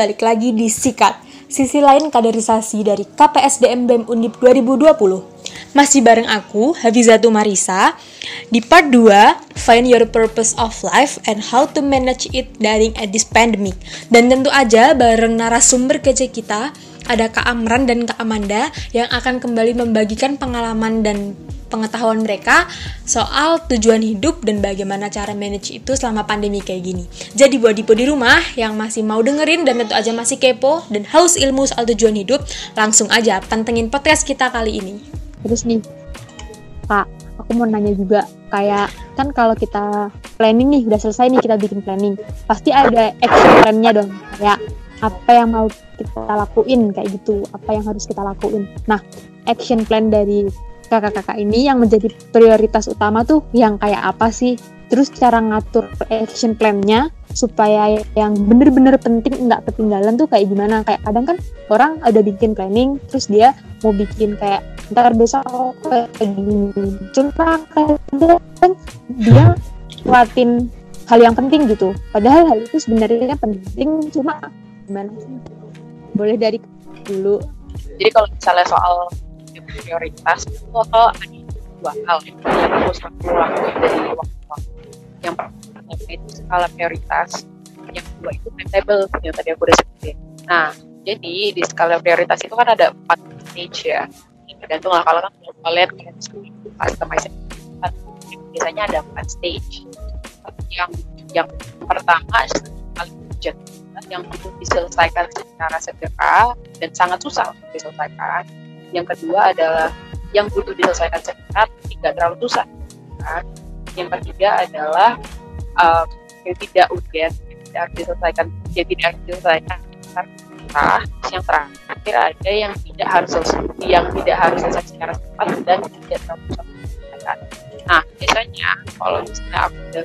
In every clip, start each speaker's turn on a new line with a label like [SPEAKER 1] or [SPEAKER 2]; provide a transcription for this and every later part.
[SPEAKER 1] Balik lagi di Sikat, sisi lain kaderisasi dari KPSDM BEM Undip 2020. Masih bareng aku, Hafizatu Marisa, di part 2, Find Your Purpose of Life and How to Manage It During at this Pandemic. Dan tentu aja bareng narasumber kece kita, ada Kak Amran dan Kak Amanda yang akan kembali membagikan pengalaman dan pengetahuan mereka soal tujuan hidup dan bagaimana cara manage itu selama pandemi kayak gini. Jadi buat Dipo di rumah yang masih mau dengerin dan tentu aja masih kepo dan haus ilmu soal tujuan hidup, langsung aja pantengin podcast kita kali ini.
[SPEAKER 2] Terus nih, Kak, aku mau nanya juga, kayak kan kalau kita planning nih, udah selesai nih kita bikin planning, pasti ada action plan-nya dong, kayak apa yang mau kita lakuin kayak gitu, apa yang harus kita lakuin. Nah, action plan dari kakak-kakak ini yang menjadi prioritas utama tuh yang kayak apa sih? Terus cara ngatur action plan-nya supaya yang bener-bener penting nggak ketinggalan tuh kayak gimana? Kayak kadang kan orang ada bikin planning, terus dia mau bikin kayak ntar besok kayak gini. Cuma kadang dia kuatin hal yang penting gitu. Padahal hal itu sebenarnya penting, cuma gimana? Boleh dari dulu.
[SPEAKER 3] Jadi kalau misalnya soal prioritas itu kalau ada dua hal yang harus aku lakuin dari waktu-waktu. Yang pertama itu skala prioritas yang kedua itu timetable yang tadi aku udah sebutin. Nah jadi di skala prioritas itu kan ada empat stage ya. Tergantung lah kalau kan kalian customizing biasanya ada empat stage. Yang yang pertama paling urgent yang perlu diselesaikan secara segera dan sangat susah untuk diselesaikan. Yang kedua adalah yang butuh diselesaikan cepat tidak terlalu susah kan? yang ketiga adalah um, yang tidak urgent yang tidak harus diselesaikan yang tidak harus diselesaikan nah, yang terakhir ada yang tidak harus yang tidak harus selesai secara cepat dan tidak terlalu diselesaikan. Nah biasanya kalau misalnya aku udah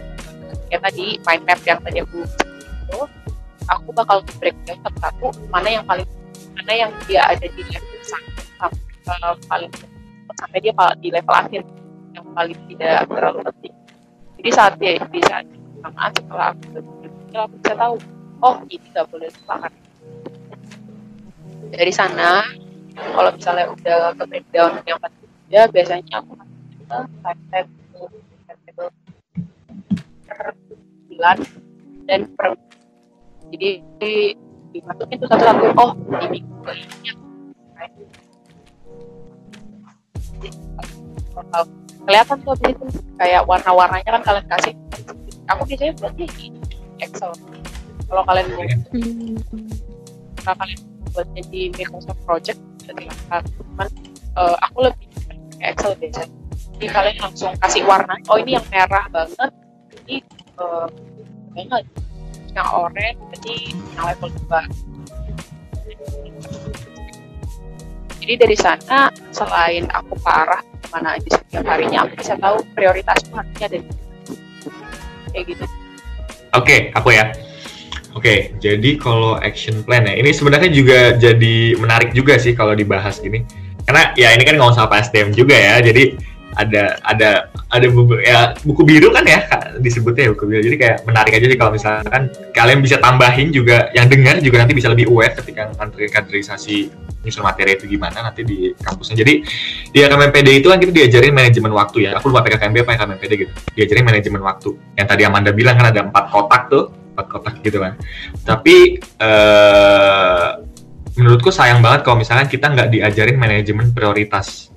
[SPEAKER 3] kayak tadi mind map yang tadi aku itu aku bakal breakdown satu-satu mana yang paling mana yang dia ada di level sampai uh, paling sampai dia di level akhir yang paling tidak terlalu penting. Jadi saat dia di saat setelah aku berpikir aku bisa tahu oh ini nggak boleh dilupakan. Dari sana kalau misalnya udah ke breakdown yang ya biasanya aku ke timetable per dan per jadi dimasukin tuh satu-satu. Oh di minggu ini. Kelihatan tuh abis itu? Kayak warna-warnanya kan kalian kasih. Aku biasanya buatnya di Excel. Kalau kalian mau. Kalau kalian buatnya di Microsoft Project silahkan cuman uh, aku lebih pakai Excel biasanya. Jadi kalian langsung kasih warna oh ini yang merah banget. Ini uh, yang orange jadi yang level 2 jadi dari sana selain aku parah mana aja setiap harinya aku bisa tahu prioritas harusnya dari kayak gitu.
[SPEAKER 4] Oke okay, aku ya. Oke okay, jadi kalau action plan ya ini sebenarnya juga jadi menarik juga sih kalau dibahas gini. Karena ya ini kan nggak usah PSDM juga ya jadi ada ada ada buku ya buku biru kan ya disebutnya ya buku biru jadi kayak menarik aja sih kalau misalkan kalian bisa tambahin juga yang dengar juga nanti bisa lebih aware ketika kaderisasi nyusun materi itu gimana nanti di kampusnya. Jadi di KMPD itu kan kita diajarin manajemen waktu ya. Aku lupa PKKMB apa KMPD gitu. Diajarin manajemen waktu. Yang tadi Amanda bilang kan ada empat kotak tuh empat kotak gitu kan. Tapi eh, menurutku sayang banget kalau misalkan kita nggak diajarin manajemen prioritas.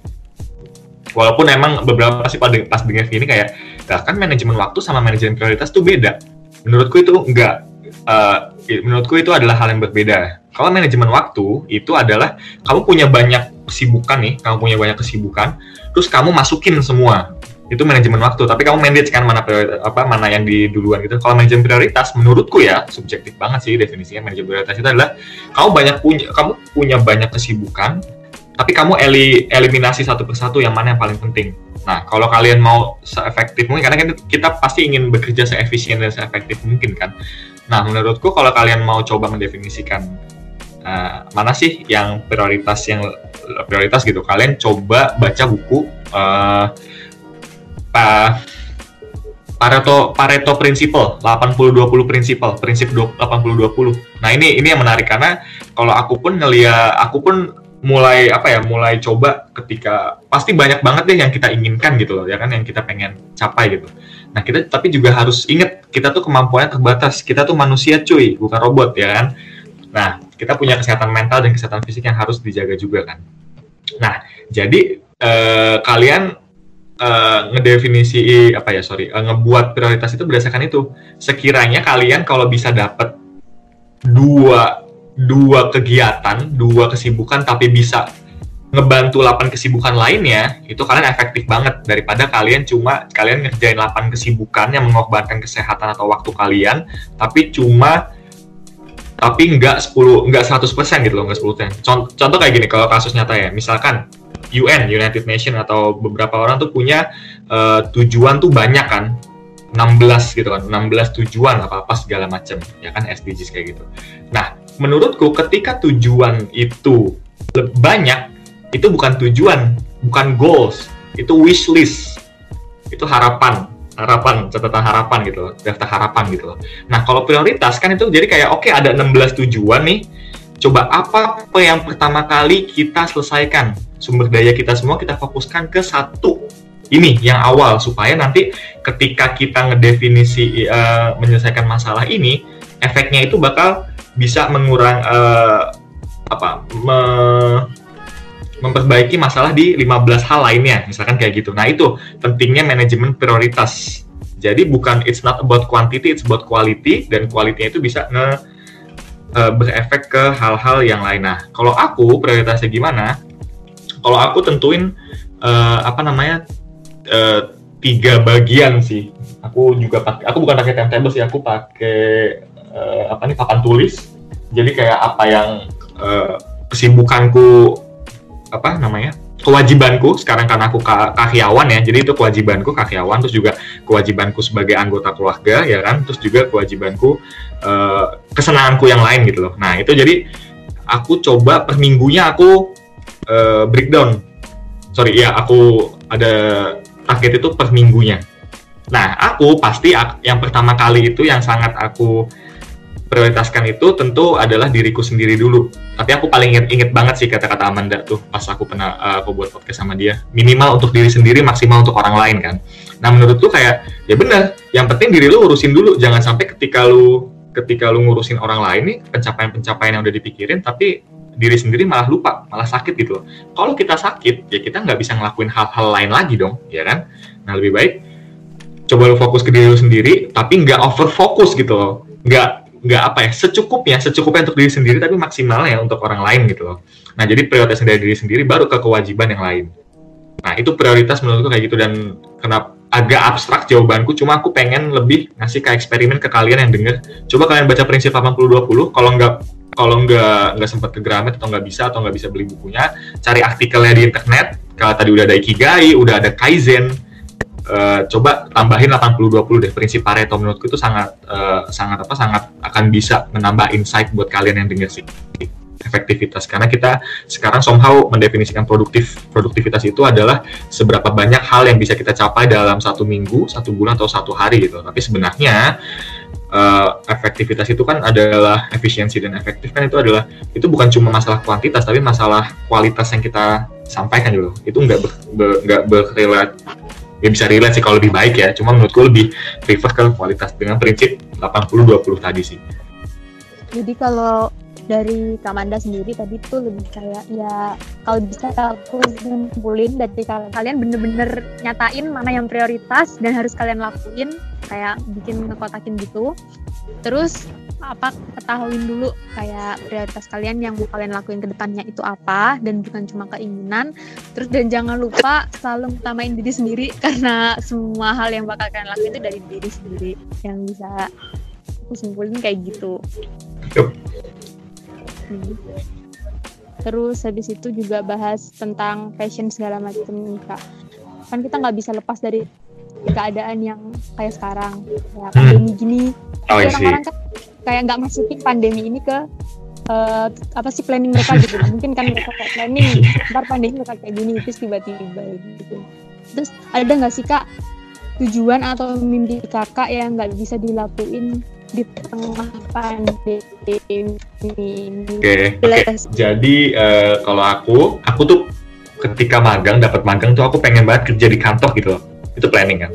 [SPEAKER 4] Walaupun emang beberapa pas, pas dengar ini kayak bahkan manajemen waktu sama manajemen prioritas tuh beda. Menurutku itu enggak uh, menurutku itu adalah hal yang berbeda. Kalau manajemen waktu itu adalah kamu punya banyak kesibukan nih kamu punya banyak kesibukan terus kamu masukin semua. Itu manajemen waktu tapi kamu manage kan mana apa mana yang di duluan gitu. Kalau manajemen prioritas menurutku ya subjektif banget sih definisinya manajemen prioritas itu adalah kamu banyak punya kamu punya banyak kesibukan tapi kamu eli, eliminasi satu persatu yang mana yang paling penting. Nah, kalau kalian mau seefektif mungkin, karena kan kita pasti ingin bekerja seefisien dan seefektif mungkin kan. Nah, menurutku kalau kalian mau coba mendefinisikan uh, mana sih yang prioritas yang prioritas gitu, kalian coba baca buku uh, pa, Pareto Pareto Principle, 80-20 Principle, prinsip 80-20. Nah ini ini yang menarik karena kalau aku pun ngeliat, aku pun mulai apa ya, mulai coba ketika pasti banyak banget deh yang kita inginkan gitu loh, ya kan yang kita pengen capai gitu. Nah kita tapi juga harus ingat kita tuh kemampuannya terbatas, kita tuh manusia cuy, bukan robot ya kan. Nah kita punya kesehatan mental dan kesehatan fisik yang harus dijaga juga kan. Nah jadi eh, kalian uh, ngedefinisi apa ya sorry uh, ngebuat prioritas itu berdasarkan itu sekiranya kalian kalau bisa dapat dua dua kegiatan dua kesibukan tapi bisa ngebantu 8 kesibukan lainnya itu kalian efektif banget. Daripada kalian cuma kalian ngerjain 8 kesibukan yang mengorbankan kesehatan atau waktu kalian tapi cuma tapi nggak 10 nggak 100% gitu loh nggak 10 contoh, contoh kayak gini kalau kasus nyata ya misalkan UN United Nation atau beberapa orang tuh punya uh, tujuan tuh banyak kan 16 gitu kan 16 tujuan apa apa segala macam ya kan SDGs kayak gitu. Nah menurutku ketika tujuan itu banyak itu bukan tujuan bukan goals. Itu wish list. Itu harapan. Harapan catatan harapan gitu loh. Daftar harapan gitu loh. Nah kalau prioritas kan itu jadi kayak oke okay, ada 16 tujuan nih. Coba apa, apa yang pertama kali kita selesaikan? Sumber daya kita semua kita fokuskan ke satu. Ini yang awal supaya nanti ketika kita ngedefinisi uh, menyelesaikan masalah ini efeknya itu bakal bisa mengurang uh, apa me, memperbaiki masalah di 15 hal lainnya misalkan kayak gitu. Nah, itu pentingnya manajemen prioritas. Jadi bukan it's not about quantity, it's about quality dan quality itu bisa nge uh, berefek ke hal-hal yang lain. Nah, kalau aku prioritasnya gimana? Kalau aku tentuin uh, apa namanya uh, tiga bagian sih. Aku juga pakai, aku bukan pakai timetable sih, aku pakai uh, apa nih papan tulis. Jadi kayak apa yang uh, kesibukanku apa namanya kewajibanku sekarang karena aku karyawan ya jadi itu kewajibanku karyawan terus juga kewajibanku sebagai anggota keluarga ya kan terus juga kewajibanku uh, kesenanganku yang lain gitu loh. Nah itu jadi aku coba per minggunya aku uh, breakdown. Sorry ya aku ada target itu per minggunya. Nah aku pasti yang pertama kali itu yang sangat aku prioritaskan itu tentu adalah diriku sendiri dulu tapi aku paling inget, inget banget sih kata-kata Amanda tuh pas aku pernah uh, aku buat podcast sama dia minimal untuk diri sendiri maksimal untuk orang lain kan nah menurut tuh kayak ya benar yang penting diri lu urusin dulu jangan sampai ketika lu ketika lu ngurusin orang lain nih pencapaian-pencapaian yang udah dipikirin tapi diri sendiri malah lupa, malah sakit gitu. Kalau kita sakit, ya kita nggak bisa ngelakuin hal-hal lain lagi dong, ya kan? Nah lebih baik coba lu fokus ke diri lu sendiri, tapi nggak over fokus gitu loh. Nggak nggak apa ya secukupnya secukupnya untuk diri sendiri tapi maksimal ya untuk orang lain gitu loh. Nah jadi prioritas dari diri sendiri baru ke kewajiban yang lain. Nah itu prioritas menurutku kayak gitu dan kenapa agak abstrak jawabanku cuma aku pengen lebih ngasih ke eksperimen ke kalian yang denger. Coba kalian baca prinsip 80-20 kalau nggak kalau nggak nggak sempat ke Gramet atau nggak bisa atau nggak bisa beli bukunya, cari artikelnya di internet. Kalau tadi udah ada Ikigai, udah ada Kaizen, uh, coba tambahin 80-20 deh. Prinsip Pareto menurutku itu sangat uh, sangat apa sangat akan bisa menambah insight buat kalian yang dengar sih efektivitas karena kita sekarang somehow mendefinisikan produktif produktivitas itu adalah seberapa banyak hal yang bisa kita capai dalam satu minggu, satu bulan atau satu hari gitu. Tapi sebenarnya uh, efektivitas itu kan adalah efisiensi dan efektif kan itu adalah itu bukan cuma masalah kuantitas tapi masalah kualitas yang kita sampaikan dulu itu nggak ber, ber, nggak berrelat ya bisa relate sih kalau lebih baik ya. Cuma menurutku lebih prefer ke kualitas dengan prinsip 80-20 tadi sih.
[SPEAKER 2] Jadi kalau dari Kamanda sendiri tadi tuh lebih kayak ya kalau bisa aku simpulin dari kalian bener-bener nyatain mana yang prioritas dan harus kalian lakuin kayak bikin ngekotakin gitu. Terus apa ketahuin dulu kayak prioritas kalian yang mau kalian lakuin ke depannya itu apa dan bukan cuma keinginan. Terus dan jangan lupa selalu utamain diri sendiri karena semua hal yang bakal kalian lakuin itu dari diri sendiri. Yang bisa aku simpulin kayak gitu. Hmm. terus habis itu juga bahas tentang fashion segala macam nih kak. Kan kita nggak bisa lepas dari keadaan yang kayak sekarang. Kayak pandemi hmm. gini. Oh, orang-orang kan kayak nggak masukin pandemi ini ke uh, apa sih planning mereka gitu mungkin kan mereka kayak planning ntar pandemi mereka kayak gini terus tiba-tiba gitu terus ada nggak sih kak tujuan atau mimpi kakak yang nggak bisa dilakuin di tengah pandemi ini.
[SPEAKER 4] Oke, oke. Jadi eh, kalau aku, aku tuh ketika magang dapat magang tuh aku pengen banget kerja di kantor gitu loh. Itu planning kan.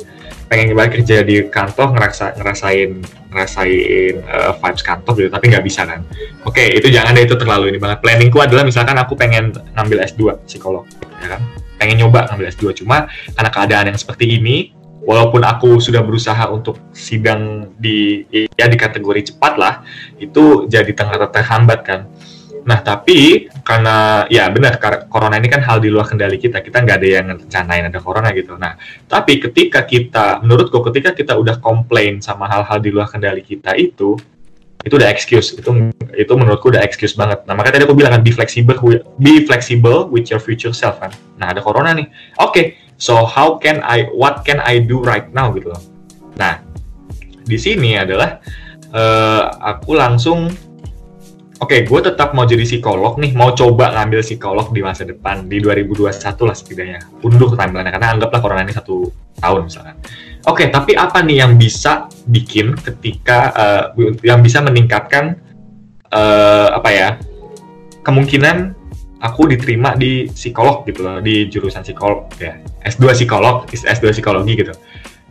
[SPEAKER 4] Pengen banget kerja di kantor ngerasa ngerasain ngerasain eh, vibes kantor gitu, tapi nggak bisa kan. Oke, itu jangan deh itu terlalu ini banget. Planningku adalah misalkan aku pengen ngambil S2 psikolog, ya kan. Pengen nyoba ngambil S2 cuma karena keadaan yang seperti ini walaupun aku sudah berusaha untuk sidang di ya di kategori cepat lah itu jadi tengah terhambat kan nah tapi karena ya benar corona ini kan hal di luar kendali kita. Kita nggak ada yang rencanain ada corona gitu. Nah tapi ketika kita menurutku ketika kita udah komplain sama hal-hal di luar kendali kita itu itu udah excuse. Itu itu menurutku udah excuse banget. Nah makanya tadi aku bilang kan be flexible be flexible with your future self kan. Nah ada corona nih. Oke okay, So how can I, what can I do right now gitu loh. Nah, di sini adalah uh, aku langsung, oke, okay, gue tetap mau jadi psikolog nih, mau coba ngambil psikolog di masa depan di 2021 lah setidaknya. Unduh timeline karena anggaplah corona ini satu tahun misalkan. Oke, okay, tapi apa nih yang bisa bikin ketika uh, yang bisa meningkatkan uh, apa ya kemungkinan aku diterima di psikolog gitu loh di jurusan psikolog ya S2 psikolog S2 psikologi gitu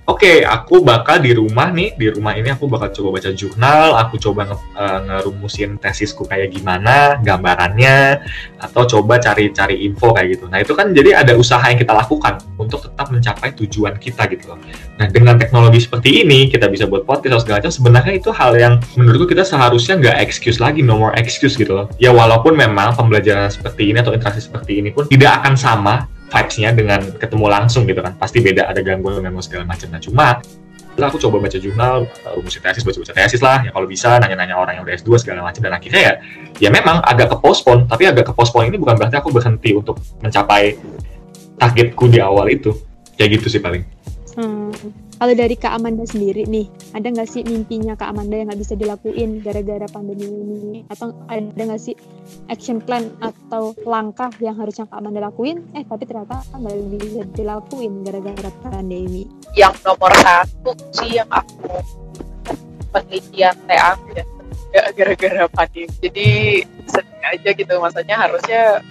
[SPEAKER 4] oke okay, aku bakal di rumah nih. Di rumah ini aku bakal coba baca jurnal aku coba nge, uh, ngerumusin tesisku kayak gimana gambarannya atau coba cari-cari info kayak gitu. Nah itu kan jadi ada usaha yang kita lakukan untuk tetap mencapai tujuan kita gitu loh. Nah dengan teknologi seperti ini kita bisa buat podcast atau segala macam sebenarnya itu hal yang menurutku kita seharusnya nggak excuse lagi no more excuse gitu loh. Ya walaupun memang pembelajaran seperti ini atau interaksi seperti ini pun tidak akan sama vibes-nya dengan ketemu langsung gitu kan. Pasti beda ada gangguan gangguan segala macam. Nah cuma setelah aku coba baca jurnal rumus tesis baca baca tesis lah ya kalau bisa nanya-nanya orang yang udah S2 segala macam. Dan akhirnya ya ya memang agak ke postpone tapi agak ke postpone ini bukan berarti aku berhenti untuk mencapai targetku di awal itu. Kayak gitu sih paling
[SPEAKER 2] hmm kalau dari Kak Amanda sendiri nih, ada nggak sih mimpinya Kak Amanda yang nggak bisa dilakuin gara-gara pandemi ini? Atau ada nggak sih action plan atau langkah yang harusnya Kak Amanda lakuin, eh tapi ternyata nggak bisa dilakuin gara-gara pandemi?
[SPEAKER 3] Yang nomor satu sih yang aku penelitian TA ya gara-gara pandemi. Jadi sedih aja gitu, maksudnya harusnya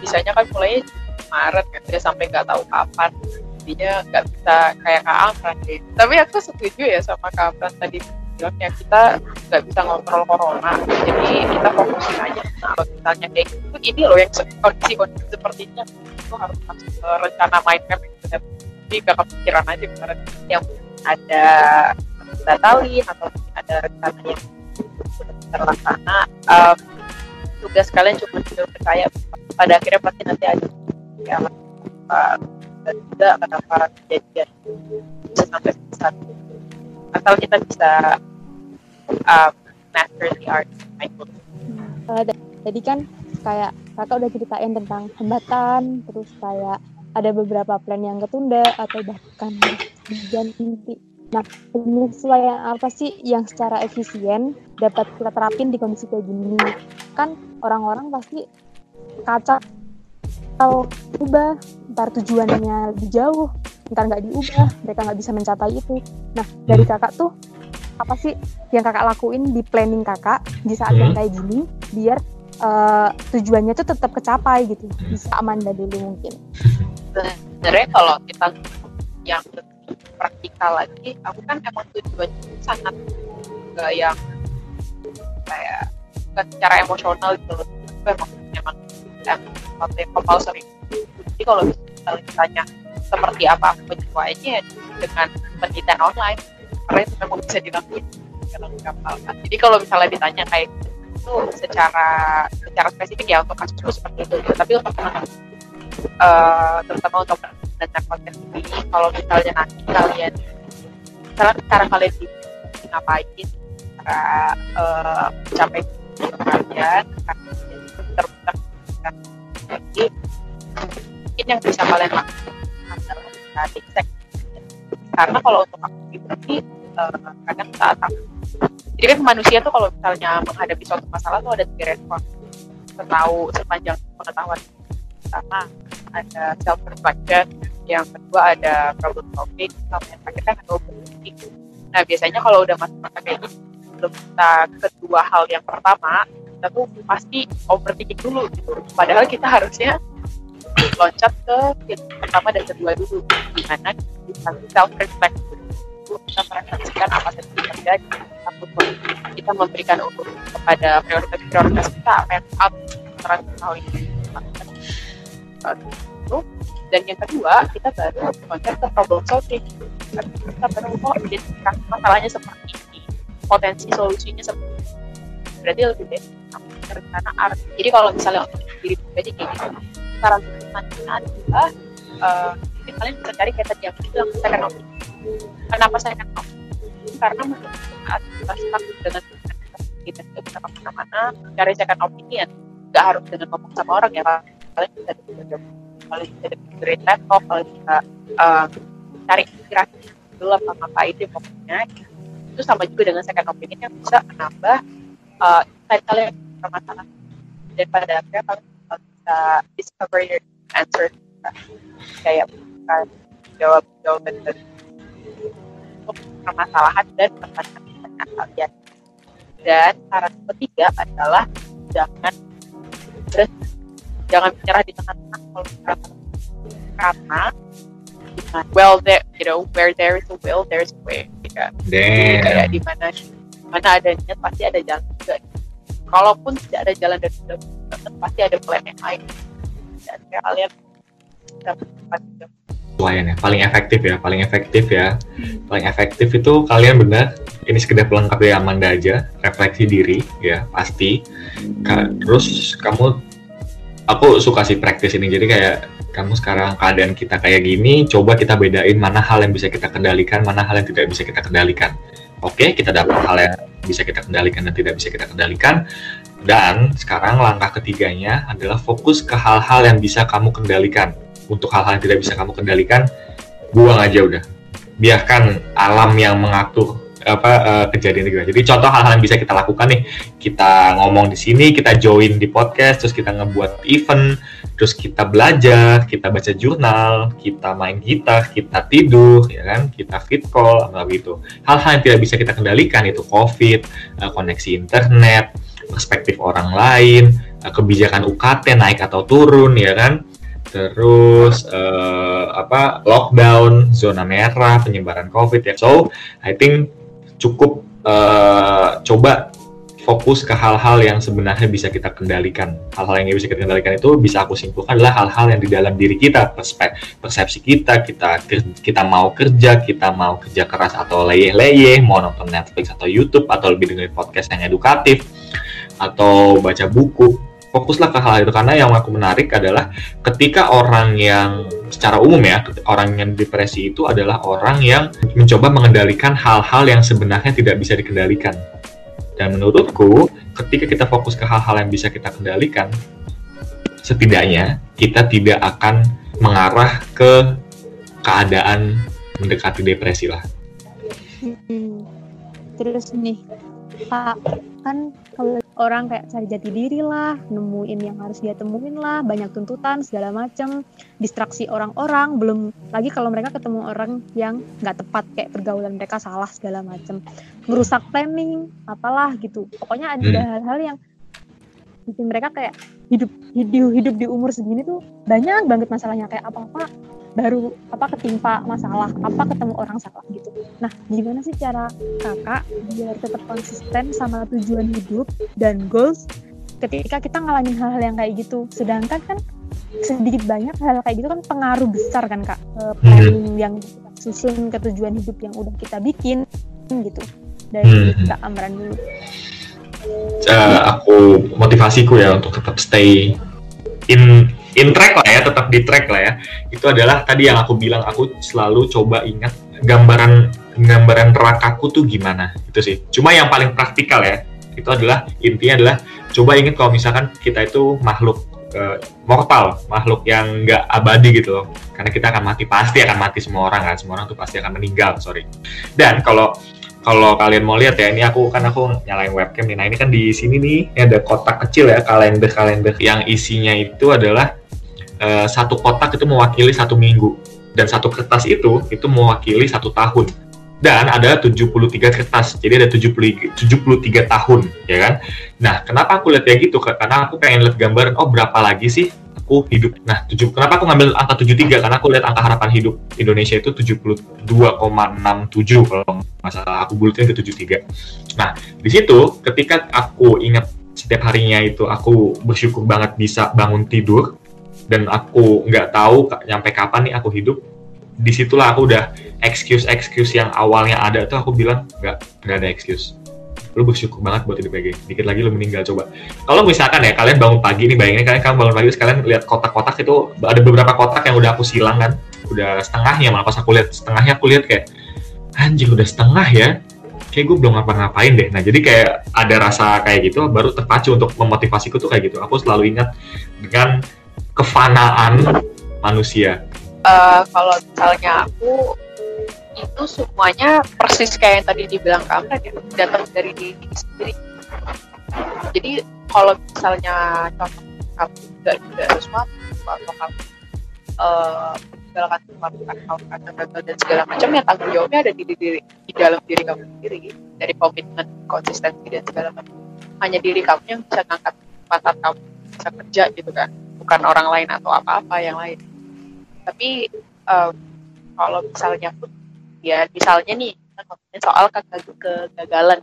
[SPEAKER 3] bisanya kan mulai Maret kan, ya sampai nggak tahu kapan jadinya nggak bisa kayak Kak Amran deh. Tapi aku setuju ya sama Kak Amran tadi bilangnya kita nggak bisa ngontrol corona, jadi kita fokusin aja. Nah, kalau misalnya kayak gitu, ini loh yang kondisi kondisi sepertinya. Itu harus masuk ke rencana mind map yang benar. Jadi gak kepikiran aja kemarin yang ada batalin atau ada rencana yang terlaksana. Um, tugas kalian cuma percaya pada akhirnya pasti nanti ada. Ya, dan juga kenapa kejadian bisa sampai saat asal kita bisa um, master the art
[SPEAKER 2] uh, tadi kan kayak kakak udah ceritain tentang hambatan terus kayak ada beberapa plan yang ketunda atau bahkan dan inti. Nah penyesuaian apa sih yang secara efisien dapat kita terapin di kondisi kayak gini? Kan orang-orang pasti kaca kalau ubah ntar tujuannya lebih jauh ntar nggak diubah mereka nggak bisa mencapai itu nah dari hmm. kakak tuh apa sih yang kakak lakuin di planning kakak di saat hmm. yang kayak gini biar uh, tujuannya tuh tetap kecapai gitu hmm. bisa aman dari dulu mungkin
[SPEAKER 3] sebenarnya kalau kita yang praktikal lagi aku kan emang tujuannya sangat gak yang kayak secara emosional gitu loh emang emang sesuatu yang compulsory. Jadi kalau misalnya ditanya seperti apa aku menyesuaikannya dengan pendidikan online itu memang bisa dilakukan dalam kapal jadi kalau misalnya ditanya kayak itu secara secara spesifik ya untuk kasusku seperti itu tapi untuk uh, terutama untuk mendengar konten ini kalau misalnya nanti kalian misalnya cara kalian di ngapain cara uh, mencapai kalian terbuka jadi mungkin yang bisa kalian lakukan adalah dicek karena kalau untuk aku pribadi uh, kadang saat aku jadi kan manusia tuh kalau misalnya menghadapi suatu masalah tuh ada tiga respon tahu sepanjang pengetahuan pertama ada self reflection yang kedua ada problem solving, sama yang terakhir kan problem thinking. Nah biasanya kalau udah masa-masa kayak gini, sebelum kita kedua hal yang pertama, kita tuh pasti overthinking dulu gitu. Padahal kita harusnya loncat ke yang pertama dan kedua dulu, di mana kita self reflect kita merefleksikan apa yang terjadi, kita, kita memberikan urut kepada prioritas-prioritas kita apa yang harus hal ini itu dan yang kedua kita baru konsep ke problem solving. Kita baru mau identifikasi masalahnya seperti ini potensi solusinya seperti ini berarti lebih baik rencana arti jadi kalau misalnya untuk diri pribadi kayak gitu. Saran selanjutnya adalah uh, kalian bisa cari kayak tadi yang bilang second opinion. Kenapa saya second opinion? Karena menurut stuck dengan kita tidak bisa ke mana-mana cari second opinion. Nggak harus dengan ngomong sama orang ya kalian bisa kalau bisa dengerin laptop kalau bisa um, cari inspirasi dulu apa apa itu pokoknya. Itu sama juga dengan second opinion yang bisa menambah uh, insight kalian permasalahan dan pada akhirnya kalian bisa discover your answer kayak bukan jawab jawaban dari untuk permasalahan dan pertanyaan kalian. Dan saran ketiga adalah jangan berhenti jangan menyerah di tengah-tengah kalau karena well there you know where there is a will there is a way ya. Jadi kayak di mana mana ada niat pasti ada jalan juga. Kalaupun tidak ada jalan dan sudah pasti ada plan yang lain. Dan kalian dapat
[SPEAKER 4] lumayan ya paling efektif ya paling efektif ya. Paling efektif itu kalian benar ini sekedar pelengkap ya Amanda aja refleksi diri ya pasti. Terus kamu aku suka sih praktis ini jadi kayak kamu sekarang keadaan kita kayak gini coba kita bedain mana hal yang bisa kita kendalikan mana hal yang tidak bisa kita kendalikan oke kita dapat hal yang bisa kita kendalikan dan tidak bisa kita kendalikan. Dan sekarang langkah ketiganya adalah fokus ke hal-hal yang bisa kamu kendalikan. Untuk hal-hal yang tidak bisa kamu kendalikan buang aja udah. Biarkan alam yang mengatur apa uh, kejadian gitu. Jadi contoh hal-hal yang bisa kita lakukan nih, kita ngomong di sini, kita join di podcast, terus kita ngebuat event, terus kita belajar, kita baca jurnal, kita main gitar, kita tidur, ya kan, kita fit call, apa gitu. Hal-hal yang tidak bisa kita kendalikan itu COVID, uh, koneksi internet, perspektif orang lain, uh, kebijakan UKT naik atau turun, ya kan terus uh, apa lockdown zona merah penyebaran covid ya so I think cukup uh, coba fokus ke hal-hal yang sebenarnya bisa kita kendalikan. Hal-hal yang bisa kita kendalikan itu bisa aku simpulkan adalah hal-hal yang di dalam diri kita, persepsi kita, kita kita mau kerja, kita mau kerja keras atau leyeh-leyeh, mau nonton Netflix atau YouTube atau lebih dengerin podcast yang edukatif atau baca buku fokuslah ke hal itu karena yang aku menarik adalah ketika orang yang secara umum ya orang yang depresi itu adalah orang yang mencoba mengendalikan hal-hal yang sebenarnya tidak bisa dikendalikan dan menurutku ketika kita fokus ke hal-hal yang bisa kita kendalikan setidaknya kita tidak akan mengarah ke keadaan mendekati depresi lah.
[SPEAKER 2] Terus nih, Pak, kan kalau orang kayak cari jati diri lah, nemuin yang harus dia temuin lah, banyak tuntutan segala macem, distraksi orang-orang, belum lagi kalau mereka ketemu orang yang nggak tepat kayak pergaulan mereka salah segala macem, merusak planning, apalah gitu. Pokoknya ada hmm. hal-hal yang bikin mereka kayak hidup hidup hidup di umur segini tuh banyak banget masalahnya kayak apa apa baru apa ketimpa masalah apa ketemu orang salah gitu. Nah gimana sih cara kakak biar tetap konsisten sama tujuan hidup dan goals ketika kita ngalamin hal-hal yang kayak gitu? Sedangkan kan sedikit banyak hal kayak gitu kan pengaruh besar kan kak? Eh, planning yang susun ke tujuan hidup yang udah kita bikin gitu. Dari hmm. kak Amran dulu.
[SPEAKER 4] Uh, aku motivasiku ya untuk tetap stay in in track lah ya, tetap di track lah ya. Itu adalah tadi yang aku bilang aku selalu coba ingat gambaran gambaran nerakaku tuh gimana itu sih. Cuma yang paling praktikal ya, itu adalah intinya adalah coba ingat kalau misalkan kita itu makhluk uh, mortal, makhluk yang nggak abadi gitu loh. Karena kita akan mati pasti akan mati semua orang kan, semua orang tuh pasti akan meninggal, sorry. Dan kalau kalau kalian mau lihat ya, ini aku kan aku nyalain webcam nih. Nah ini kan di sini nih ada kotak kecil ya kalender kalender yang isinya itu adalah uh, satu kotak itu mewakili satu minggu. dan satu kertas itu itu mewakili satu tahun. Dan ada 73 kertas. Jadi ada 70, 73 tahun ya kan? Nah kenapa aku lihat kayak gitu? Karena aku pengen lihat gambaran oh berapa lagi sih aku hidup? Nah tujuh, kenapa aku ngambil angka 73 karena aku lihat angka harapan hidup Indonesia itu 72,67 kalau masalah aku bulatin ke 73 nah di situ ketika aku ingat setiap harinya itu aku bersyukur banget bisa bangun tidur dan aku nggak tahu nyampe kapan nih aku hidup. Di situlah aku udah excuse excuse yang awalnya ada tuh aku bilang nggak nggak ada excuse. Lu bersyukur banget buat hidup kayak dikit lagi lu meninggal coba. Kalau misalkan ya kalian bangun pagi nih bayangin kalian kan bangun pagi sekalian lihat kotak-kotak itu ada beberapa kotak yang udah aku silang kan. Udah setengahnya malah pas aku lihat setengahnya aku lihat kayak anjing udah setengah ya? Kayak gue belum ngapa-ngapain deh. Nah jadi kayak ada rasa kayak gitu baru terpacu untuk memotivasiku tuh kayak gitu. Aku selalu ingat dengan kefanaan manusia?
[SPEAKER 3] Uh, kalau misalnya aku itu semuanya persis kayak yang tadi dibilang kamu ya datang dari diri sendiri. Jadi kalau misalnya contoh kamu tidak tidak sesuatu atau kamu melakukan hal kata gagal dan segala macam ya tanggung jawabnya ada di diri di dalam diri kamu sendiri dari komitmen konsistensi dan segala macam. Hanya diri kamu yang bisa ngangkat pantat kamu bisa kerja gitu kan bukan orang lain atau apa-apa yang lain. Tapi um, kalau misalnya pun ya misalnya nih ngomongin soal kegagalan.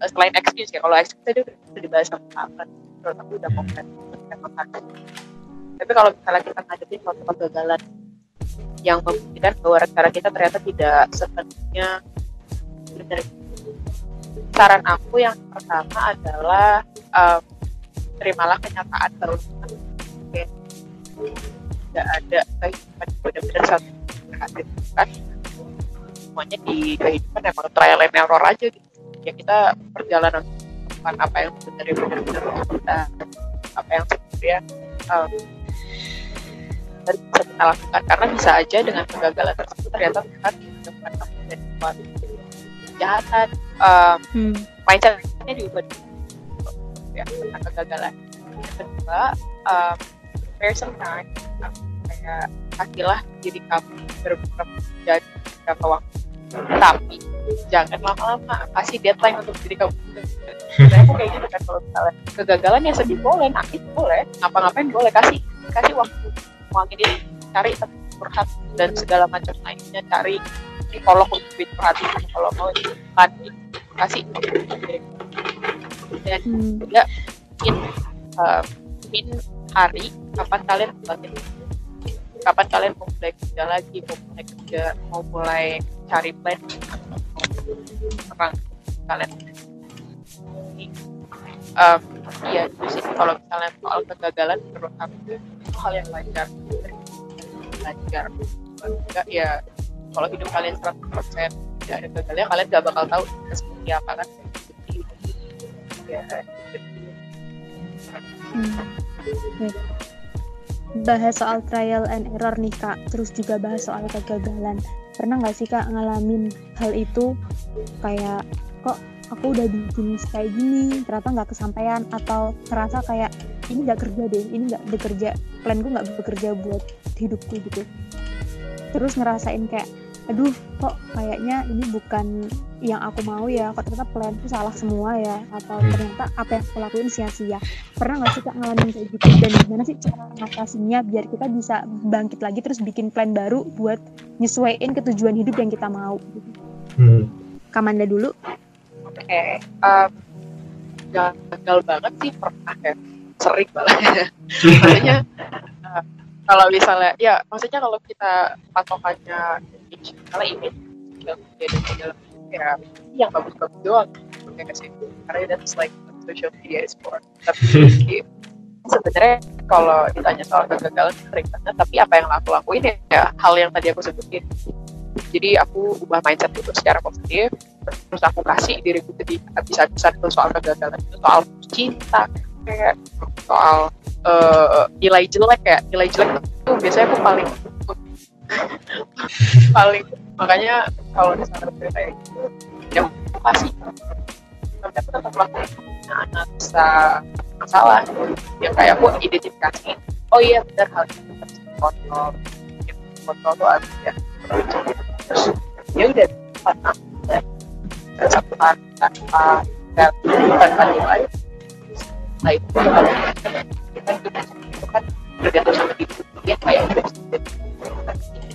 [SPEAKER 3] Selain excuse ya kalau excuse tadi udah dibahas sama apa terus aku udah mau kan tapi kalau misalnya kita ngadepin suatu kegagalan yang membuktikan bahwa rencana kita ternyata tidak sepenuhnya benar. Saran aku yang pertama adalah um, terimalah kenyataan bahwa tidak ada kehidupan benar-benar satu kan semuanya di kehidupan emang trial and error aja gitu. Ya kita perjalanan bukan apa yang sebenarnya benar-benar kita apa yang sebenarnya um, bisa kita lakukan. Karena bisa aja dengan kegagalan tersebut ternyata Tuhan menemukan kamu dari suatu kejahatan um, hmm. mindsetnya juga ya tentang kegagalan. Yang kedua um, spare some time. Kayak kasihlah diri kamu beberapa jadi beberapa waktu. Tapi jangan lama-lama. Kasih deadline untuk diri kamu. Saya aku kayak gitu kan kalau misalnya kegagalan ya sedih boleh nangis boleh. Ngapa-ngapain boleh kasih kasih waktu. Uangin diri cari curhat dan segala macam lainnya. Cari psikolog untuk perhatian. Kalau mau kan kasih dan hmm. juga in uh, in hari kapan kalian kembali kapan kalian mau mulai kerja lagi mau mulai kerja mau mulai cari plan? Orang kalian. Um, iya sih. Kalau misalnya soal kegagalan menurut aku itu hal yang wajar. Belajar enggak ya kalau hidup kalian 100% tidak ada gagalnya kalian gak bakal tahu seperti apa kan? Ya
[SPEAKER 2] hmm. Bahas soal trial and error nih kak. Terus juga bahas soal kegagalan. Pernah nggak sih kak ngalamin hal itu? Kayak kok aku udah bikin kayak gini ternyata nggak kesampaian atau terasa kayak ini nggak kerja deh ini nggak bekerja planku nggak bekerja buat hidupku gitu. Terus ngerasain kayak aduh kok kayaknya ini bukan yang aku mau ya kok ternyata planku salah semua ya atau hmm. ternyata apa yang aku lakuin sia-sia pernah nggak sih kak ngalamin kayak gitu dan gimana sih cara ngatasinya biar kita bisa bangkit lagi terus bikin plan baru buat nyesuaiin ke tujuan hidup yang kita mau hmm. Kamanda dulu
[SPEAKER 3] oke okay. um, gagal banget sih pernah ya sering banget maksudnya uh, kalau misalnya ya maksudnya kalau kita patokannya kalau ini yang jadi dalam ya yang bagus-bagus doang. Ya kasih karena that's like social media is for. Tapi sebenarnya kalau ditanya soal kegagalan sering banget. Tapi apa yang aku lakuin ya, ya hal yang tadi aku sebutin. Jadi aku ubah mindset itu secara positif. Terus aku kasih diriku jadi bisa-bisa itu soal kegagalan itu soal cinta kayak soal uh, nilai jelek ya nilai jelek itu biasanya aku paling paling makanya kalau misalnya kayak gitu ya pasti tapi aku tetap lakukan anak bisa masalah yang kayak aku identifikasi oh iya benar hal itu harus kontrol kontrol tuh ada ya terus ya udah tanpa satu hari tanpa tanpa nilai nah itu itu kan sama diri kayak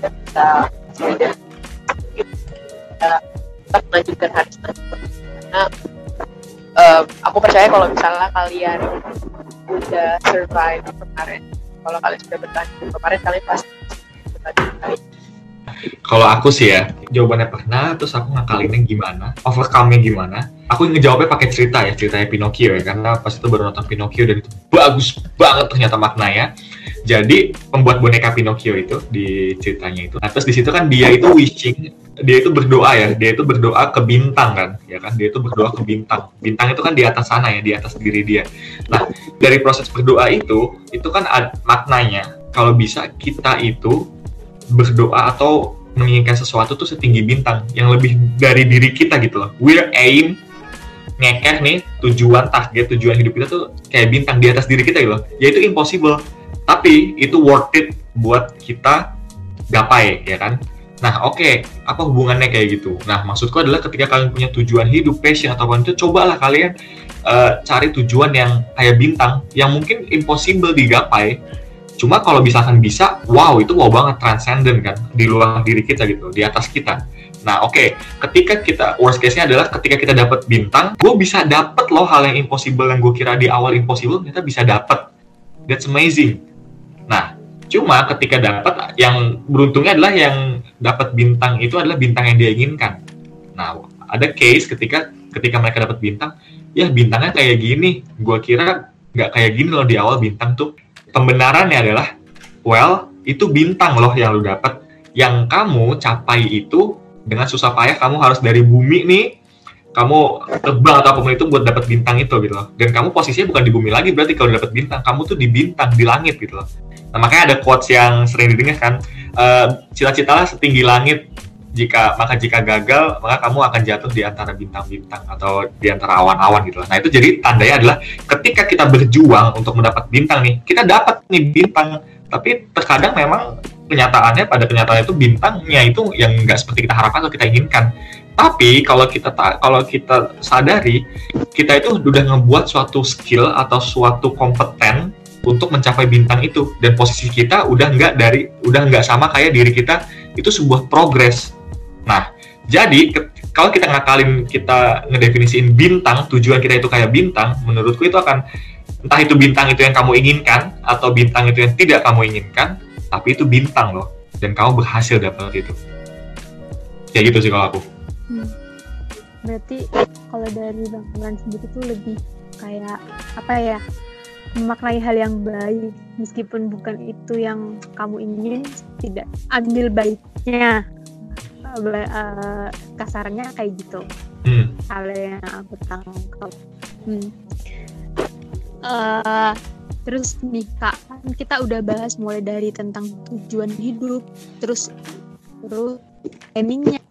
[SPEAKER 3] kita kita melanjutkan hari karena aku percaya kalau misalnya kalian udah survive kemarin kalau kalian sudah bertahan kemarin kalian pasti bertahan
[SPEAKER 4] Kalau aku sih ya, jawabannya pernah, terus aku ngakalinnya gimana, overcome-nya gimana. Aku ngejawabnya pakai cerita ya, ceritanya Pinocchio ya, karena pas itu baru nonton Pinocchio dan itu bagus banget ternyata maknanya. Jadi pembuat boneka Pinocchio itu di ceritanya itu. Nah, terus di situ kan dia itu wishing, dia itu berdoa ya, dia itu berdoa ke bintang kan, ya kan, dia itu berdoa ke bintang. Bintang itu kan di atas sana ya, di atas diri dia. Nah, dari proses berdoa itu, itu kan ad- maknanya kalau bisa kita itu berdoa atau menginginkan sesuatu tuh setinggi bintang yang lebih dari diri kita gitu loh. We're aim ngekeh nih tujuan target tujuan hidup kita tuh kayak bintang di atas diri kita gitu loh. Ya itu impossible. Tapi itu worth it buat kita gapai ya kan. Nah oke, apa hubungannya kayak gitu? Nah maksudku adalah ketika kalian punya tujuan hidup, passion atau apa itu, cobalah kalian eh, cari tujuan yang kayak bintang, yang mungkin impossible digapai, Cuma kalau misalkan bisa, wow itu wow banget transcendent kan di luar diri kita gitu, di atas kita. Nah oke, ketika kita worst case-nya adalah ketika kita dapat bintang, gue bisa dapet loh hal yang impossible yang gue kira di awal impossible, kita bisa dapet. That's amazing. Nah, cuma ketika dapat yang beruntungnya adalah yang dapat bintang itu adalah bintang yang dia inginkan. Nah, ada case ketika ketika mereka dapat bintang, ya bintangnya kayak gini. Gue kira nggak kayak gini loh di awal bintang tuh. Pembenarannya adalah well itu bintang loh yang lu dapat. Yang kamu capai itu dengan susah payah kamu harus dari bumi nih. Kamu terbang atau apa pun itu buat dapat bintang itu gitu loh. Dan kamu posisinya bukan di bumi lagi berarti kalau dapat bintang kamu tuh di bintang di langit gitu loh nah makanya ada quotes yang sering didengar kan eh, cita-citalah setinggi langit jika maka jika gagal maka kamu akan jatuh di antara bintang-bintang atau di antara awan-awan gitu loh. Nah itu jadi tandanya adalah ketika kita berjuang untuk mendapat bintang nih, kita dapat nih bintang, tapi terkadang memang kenyataannya pada kenyataannya itu bintangnya itu yang nggak seperti kita harapkan atau kita inginkan. Tapi kalau kita ta- kalau kita sadari kita itu udah ngebuat suatu skill atau suatu kompeten untuk mencapai bintang itu dan posisi kita udah nggak dari udah nggak sama kayak diri kita itu sebuah progres. Nah, jadi kalau kita ngakalin kita ngedefinisiin bintang, tujuan kita itu kayak bintang, menurutku itu akan entah itu bintang itu yang kamu inginkan atau bintang itu yang tidak kamu inginkan, tapi itu bintang loh dan kamu berhasil dapat itu. Kayak gitu sih kalau aku.
[SPEAKER 2] Hmm. Berarti kalau dari Bang Imran sendiri tuh lebih kayak apa ya? Memaknai hal yang baik meskipun bukan itu yang kamu ingin, tidak ambil baiknya. Ba- eh, kasarnya kayak gitu.
[SPEAKER 4] Hmm.
[SPEAKER 2] Hal yang aku tangkap. Hmm. Eh, terus nih kak, kan kita udah bahas mulai dari tentang tujuan hidup, terus terus aimingnya,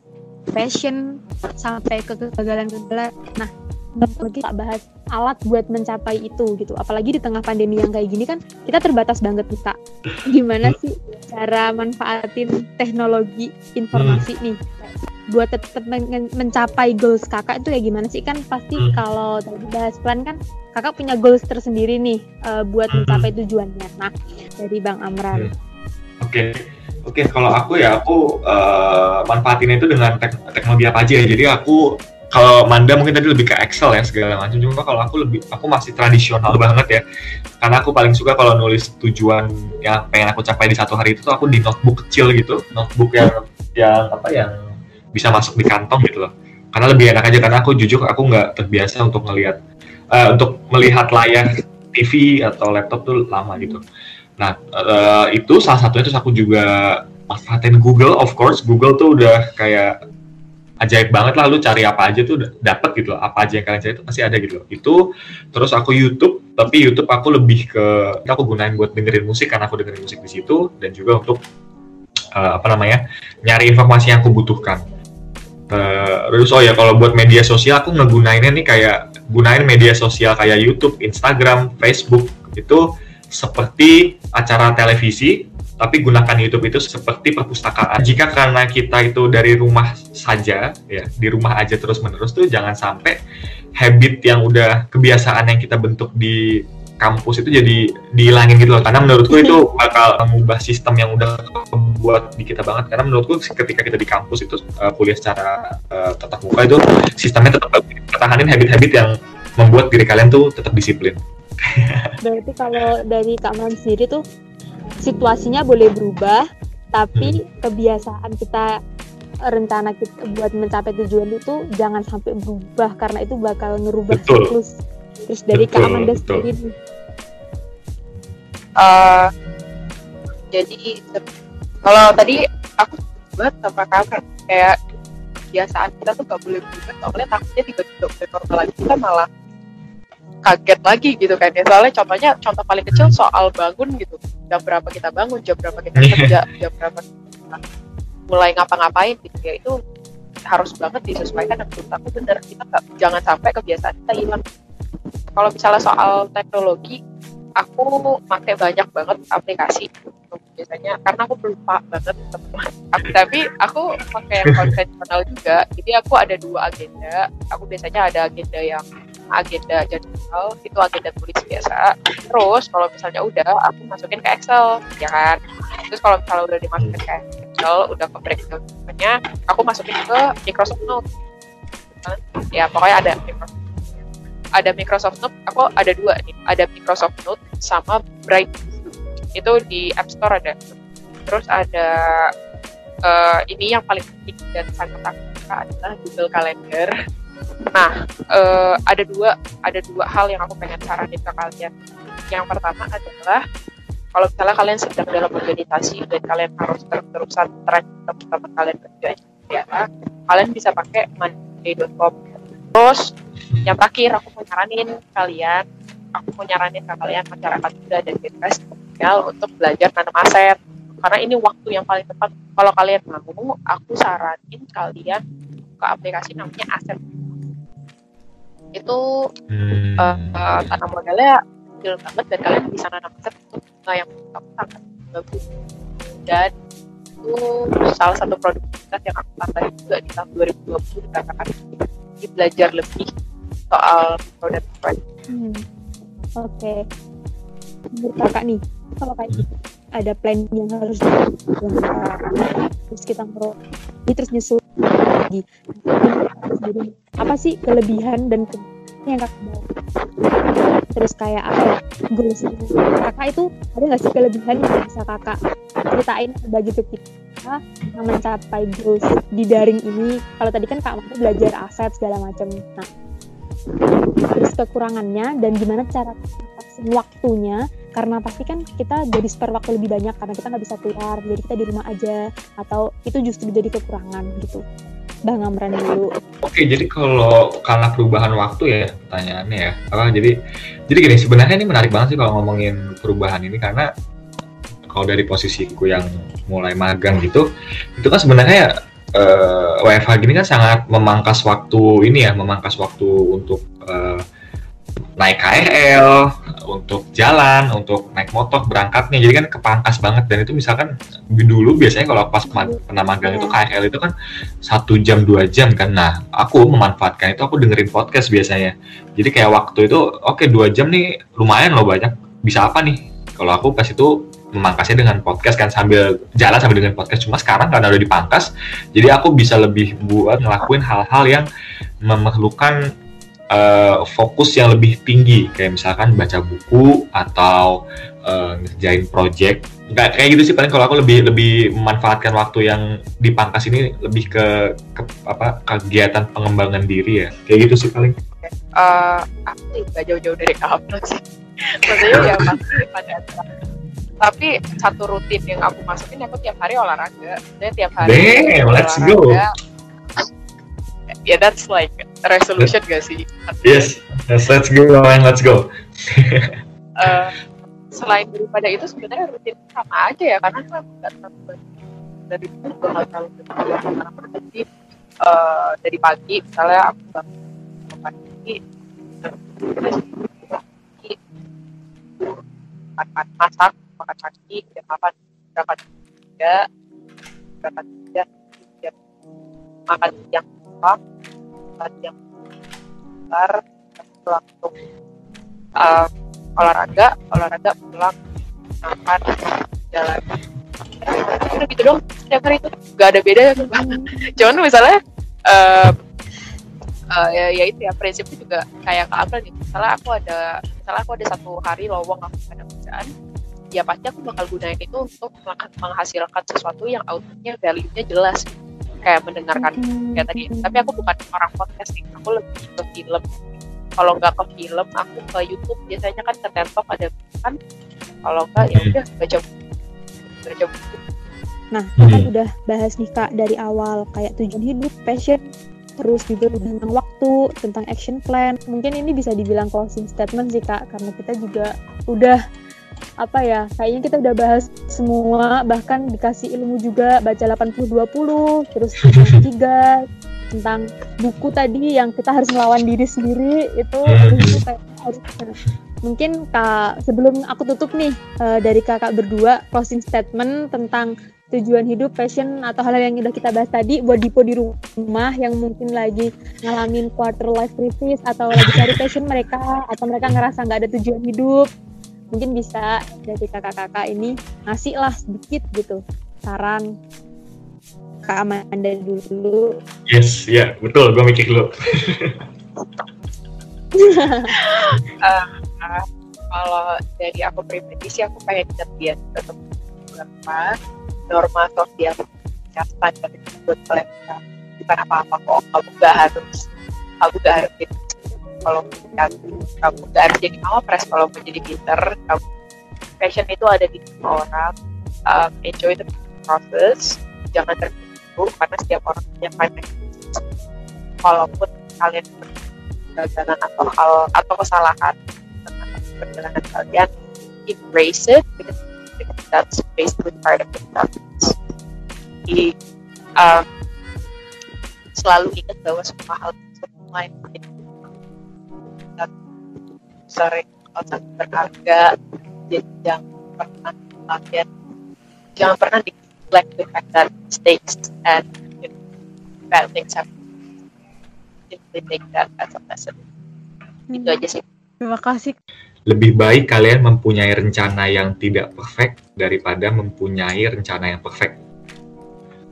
[SPEAKER 2] passion, sampai ke kegagalan-kegagalan. Nah, lagi tak bahas alat buat mencapai itu gitu. Apalagi di tengah pandemi yang kayak gini kan kita terbatas banget kak. Gimana sih cara manfaatin teknologi informasi nih buat tetap men- mencapai goals kakak itu ya gimana sih kan pasti
[SPEAKER 4] Hmm.
[SPEAKER 2] kalau tadi bahas plan kan kakak punya goals tersendiri nih eh, buat
[SPEAKER 4] Hmm.
[SPEAKER 2] mencapai tujuannya. Nah dari Bang Amran.
[SPEAKER 4] Oke, oke. Kalau aku ya aku eh, manfaatin itu dengan tek- teknologi apa aja ya. Jadi aku kalau Manda mungkin tadi lebih ke Excel ya segala macam. Cuma kalau aku lebih, aku masih tradisional banget ya. Karena aku paling suka kalau nulis tujuan yang pengen aku capai di satu hari itu tuh aku di notebook kecil gitu, notebook yang yang apa yang bisa masuk di kantong gitu loh. Karena lebih enak aja karena aku jujur aku nggak terbiasa untuk melihat eh, untuk melihat layar TV atau laptop tuh lama gitu. Nah, eh, itu salah satunya terus aku juga manfaatin Google, of course. Google tuh udah kayak ajaib banget lah, lu cari apa aja tuh dapet gitu loh. Apa aja yang kalian cari itu pasti ada gitu loh. Itu, terus aku YouTube, tapi YouTube aku lebih ke, aku gunain buat dengerin musik, karena aku dengerin musik di situ, dan juga untuk, eh, apa namanya, nyari informasi yang aku butuhkan. Terus, oh ya, kalau buat media sosial, aku ngegunainnya nih kayak, gunain media sosial kayak YouTube, Instagram, Facebook, itu seperti acara televisi tapi gunakan YouTube itu seperti perpustakaan. Jika karena kita itu dari rumah saja, ya di rumah aja terus menerus tuh jangan sampai habit yang udah kebiasaan yang kita bentuk di kampus itu jadi dihilangin gitu loh. Karena menurutku itu bakal mengubah sistem yang udah buat di kita banget. Karena menurutku ketika kita di kampus itu uh, kuliah secara uh, tatap muka itu sistemnya tetap pertahanin habit-habit yang membuat diri kalian tuh tetap disiplin.
[SPEAKER 2] Berarti kalau dari Kak Mam sendiri tuh situasinya boleh berubah, tapi
[SPEAKER 4] Hmm.
[SPEAKER 2] kebiasaan kita rencana kita buat mencapai tujuan itu jangan sampai berubah karena itu bakal ngerubah
[SPEAKER 4] Betul.
[SPEAKER 2] siklus. Terus dari Kak
[SPEAKER 4] Betul,
[SPEAKER 2] Amanda
[SPEAKER 4] betul.
[SPEAKER 2] sendiri
[SPEAKER 3] Eh, jadi kalau tadi aku banget sama kakak kayak kebiasaan kita tuh gak boleh berubah soalnya takutnya tiba-tiba normal lagi kita malah kaget lagi gitu kan. Ya soalnya contohnya contoh paling kecil soal bangun gitu. Jam berapa kita bangun jam berapa kita
[SPEAKER 4] Iya.
[SPEAKER 3] kerja jam berapa kita mulai ngapa-ngapain gitu. Ya itu harus banget disesuaikan dan menurut aku bener. Kita nggak jangan sampai kebiasaan kita hilang. Kalau misalnya soal teknologi aku pakai banyak banget aplikasi. Biasanya karena aku lupa banget aku tapi aku pakai yang konvensional juga. Jadi aku ada dua agenda. Aku biasanya ada agenda yang agenda jadwal itu agenda tulis biasa terus kalau misalnya udah aku masukin ke Excel ya kan terus kalau misalnya udah dimasukin ke Excel udah ke breakdownnya aku masukin ke Microsoft Note ya pokoknya ada ada Microsoft Note, aku ada dua nih, ada Microsoft Note sama Bright. Itu di App Store ada. Terus ada eh, ini yang paling penting dan sangat aku adalah Google Calendar. Nah, eh, ada dua ada dua hal yang aku pengen saranin ke kalian. Yang pertama adalah kalau misalnya kalian sedang dalam organisasi dan kalian harus terus-terusan track teman-teman kalian kerja ya, kalian bisa pakai monday.com. Terus yang terakhir aku mau nyaranin kalian aku mau nyaranin ke kalian masyarakat muda dan bebas tinggal untuk belajar nanam aset karena ini waktu yang paling tepat kalau kalian mau aku saranin kalian ke aplikasi namanya aset itu
[SPEAKER 4] Hmm.
[SPEAKER 3] eh, eh, tanam modalnya kecil banget dan kalian bisa nanam aset untuk bunga yang menurut aku sangat bagus dan itu salah satu produktivitas yang aku tambahin juga di tahun 2020 dikatakan jadi belajar lebih soal mikro dan makro
[SPEAKER 2] Hmm. Oke. Menurut kakak nih, kalau kayak gitu, ada plan yang harus dilakukan, terus kita ngero, ini terus nyusul. Jadi, apa sih kelebihan dan kekurangan yang kakak bawa? Terus kayak apa goals kakak itu ada nggak sih kelebihan yang bisa kakak ceritain bagi ke kita yang mencapai goals di daring ini? Kalau tadi kan kak Mama belajar aset segala macam. Nah, kekurangannya dan gimana cara waktunya. Karena pasti kan kita jadi spare waktu lebih banyak karena kita nggak bisa keluar jadi kita di rumah aja atau itu justru jadi kekurangan gitu. Bang Amran dulu.
[SPEAKER 4] Oke, jadi kalau karena perubahan waktu ya pertanyaannya ya. Apa jadi jadi gini sebenarnya ini menarik banget sih kalau ngomongin perubahan ini karena kalau dari posisiku yang mulai magang gitu, itu kan sebenarnya eh, WFH gini kan sangat memangkas waktu ini ya, memangkas waktu untuk eh, naik KRL, untuk jalan, untuk naik motor berangkatnya. Jadi kan kepangkas banget. Dan itu misalkan dulu biasanya kalau pas pernah magang itu KRL itu kan satu jam dua jam kan. Nah aku memanfaatkan itu aku dengerin podcast biasanya. Jadi kayak waktu itu oke dua jam nih lumayan loh banyak. Bisa apa nih? Kalau aku pas itu memangkasnya dengan podcast kan sambil jalan sambil dengan podcast. Cuma sekarang karena udah dipangkas jadi aku bisa lebih buat ngelakuin hal-hal yang memerlukan eh, fokus yang lebih tinggi. Kayak misalkan baca buku atau eh, ngerjain project. Nggak kayak gitu sih paling kalau aku lebih lebih memanfaatkan waktu yang dipangkas ini lebih ke, ke apa kegiatan pengembangan diri ya. Kayak gitu sih paling.
[SPEAKER 3] Eh, aku sih? Jauh-jauh dari kamu sih maksudnya ya pasti pada tapi satu rutin yang aku masukin aku tiap hari olahraga. Dan tiap hari
[SPEAKER 4] Damn, let's go.
[SPEAKER 3] ya that's like resolution gak sih?
[SPEAKER 4] Yes yes let's go man let's go.
[SPEAKER 3] Eh, selain daripada itu sebenarnya rutin sama aja ya karena kan nggak terlalu dari dulu gue nggak terlalu karena jadi eh, dari pagi misalnya aku bangun pagi terus masak makan pagi jam delapan berangkat kerja berangkat kerja jam makan siang apa makan siang bentar langsung uh, olahraga olahraga pulang makan jalan. Udah gitu dong setiap hari itu gak ada beda cuman misalnya uh, uh, ya, ya itu ya prinsipnya juga kayak ke April gitu. Misalnya aku ada misalnya aku ada satu hari lowong aku ada kerjaan ya pasti aku bakal gunain itu untuk menghasilkan sesuatu yang outputnya value-nya jelas. Kayak mendengarkan
[SPEAKER 2] Hmm.
[SPEAKER 3] kayak tadi. Tapi aku bukan orang podcasting aku lebih ke film. Kalau nggak ke film aku ke YouTube. Biasanya kan ke TikTok ada kan. Kalau nggak ya udah baca buku baca buku
[SPEAKER 2] Nah, kita kan
[SPEAKER 4] Hmm.
[SPEAKER 2] udah bahas nih Kak dari awal. Kayak tujuan hidup, passion, terus juga tentang waktu, tentang action plan. Mungkin ini bisa dibilang closing statement sih Kak, karena kita juga udah apa ya, kayaknya kita udah bahas semua, bahkan dikasih ilmu juga baca 80-20, terus tiga, tentang buku tadi yang kita harus melawan diri sendiri, itu,
[SPEAKER 4] Hmm.
[SPEAKER 2] itu kayak harus mungkin kak sebelum aku tutup nih eh, dari kakak berdua closing statement tentang tujuan hidup, passion atau hal yang udah kita bahas tadi buat Dipo di rumah yang mungkin lagi ngalamin quarter life crisis atau lagi cari passion mereka atau mereka ngerasa nggak ada tujuan hidup mungkin bisa dari kakak-kakak ini ngasih lah sedikit gitu saran Kak Amanda dulu
[SPEAKER 4] Yes, ya betul. Gue mikir dulu.
[SPEAKER 3] uh, kalau dari aku pribadi sih aku pengen ngertiin tetap beberapa norma sosial yang standar itu buat kalian bukan apa-apa kok kamu gak harus kamu gak harus jadi kalau kamu kamu gak harus jadi pres kalau mau jadi pinter kamu passion itu ada di semua orang. Um, enjoy the process jangan terburu karena setiap orang punya finite walaupun kalian kegagalan atau hal atau kesalahan perjalanan kalian embrace it because, that's basically part of the process. Um, selalu ingat bahwa semua hal semua yang sering sangat berharga jadi jangan pernah kalian jangan pernah neglect the fact that mistakes and you know, bad things happen. Simply take that as a lesson itu aja sih.
[SPEAKER 2] Terima kasih.
[SPEAKER 4] Lebih baik kalian mempunyai rencana yang tidak perfect daripada mempunyai rencana yang perfect.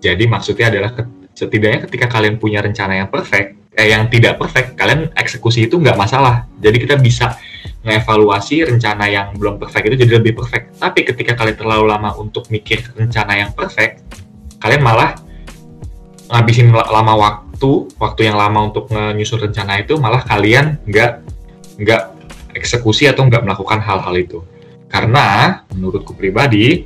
[SPEAKER 4] Jadi maksudnya adalah setidaknya ketika kalian punya rencana yang perfect, yang tidak perfect, kalian eksekusi itu nggak masalah. Jadi kita bisa mengevaluasi rencana yang belum perfect itu jadi lebih perfect. Tapi ketika kalian terlalu lama untuk mikir rencana yang perfect, kalian malah ngabisin la- lama waktu, waktu yang lama untuk menyusun rencana itu, malah kalian nggak nggak eksekusi atau nggak melakukan hal-hal itu. Karena menurutku pribadi,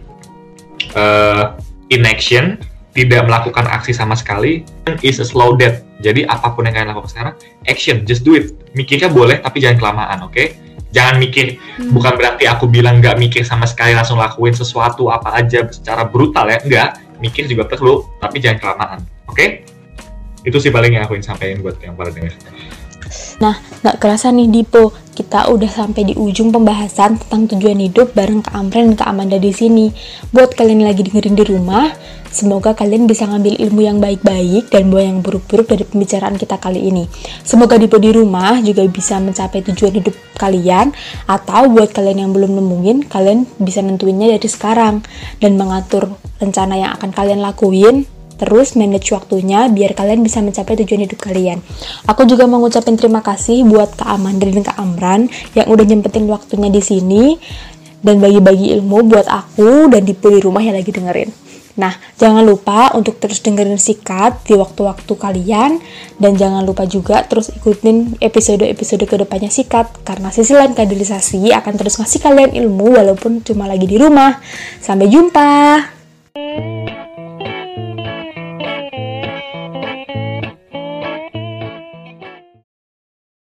[SPEAKER 4] eh, inaction tidak melakukan aksi sama sekali is a slow death. Jadi apa pun yang kalian lakukan sekarang, action, just do it. Mikirnya boleh, tapi jangan kelamaan, oke? Jangan mikir, bukan berarti aku bilang nggak mikir sama sekali langsung lakuin sesuatu apa aja secara brutal ya, enggak. Mikir juga perlu, tapi jangan kelamaan, oke? Itu sih paling yang aku ingin sampaikan buat yang pada dengar.
[SPEAKER 1] Nggak kerasa nih Dipo, kita udah sampai di ujung pembahasan tentang tujuan hidup bareng Kak Amren dan Kak Amanda di sini. Buat kalian yang lagi dengerin di rumah, semoga kalian bisa ngambil ilmu yang baik-baik dan buang yang buruk-buruk dari pembicaraan kita kali ini. Semoga Dipo di rumah juga bisa mencapai tujuan hidup kalian atau buat kalian yang belum nemuin, kalian bisa nentuinnya dari sekarang dan mengatur rencana yang akan kalian lakuin terus manage waktunya biar kalian bisa mencapai tujuan hidup kalian. Aku juga mau ngucapin terima kasih buat Kak Amanda dan Kak Amran yang udah nyempetin waktunya di sini dan bagi-bagi ilmu buat aku dan di di rumah yang lagi dengerin. Nah, jangan lupa untuk terus dengerin sikat di waktu-waktu kalian dan jangan lupa juga terus ikutin episode-episode ke depannya sikat karena sisi lain kaderisasi akan terus ngasih kalian ilmu walaupun cuma lagi di rumah. Sampai jumpa.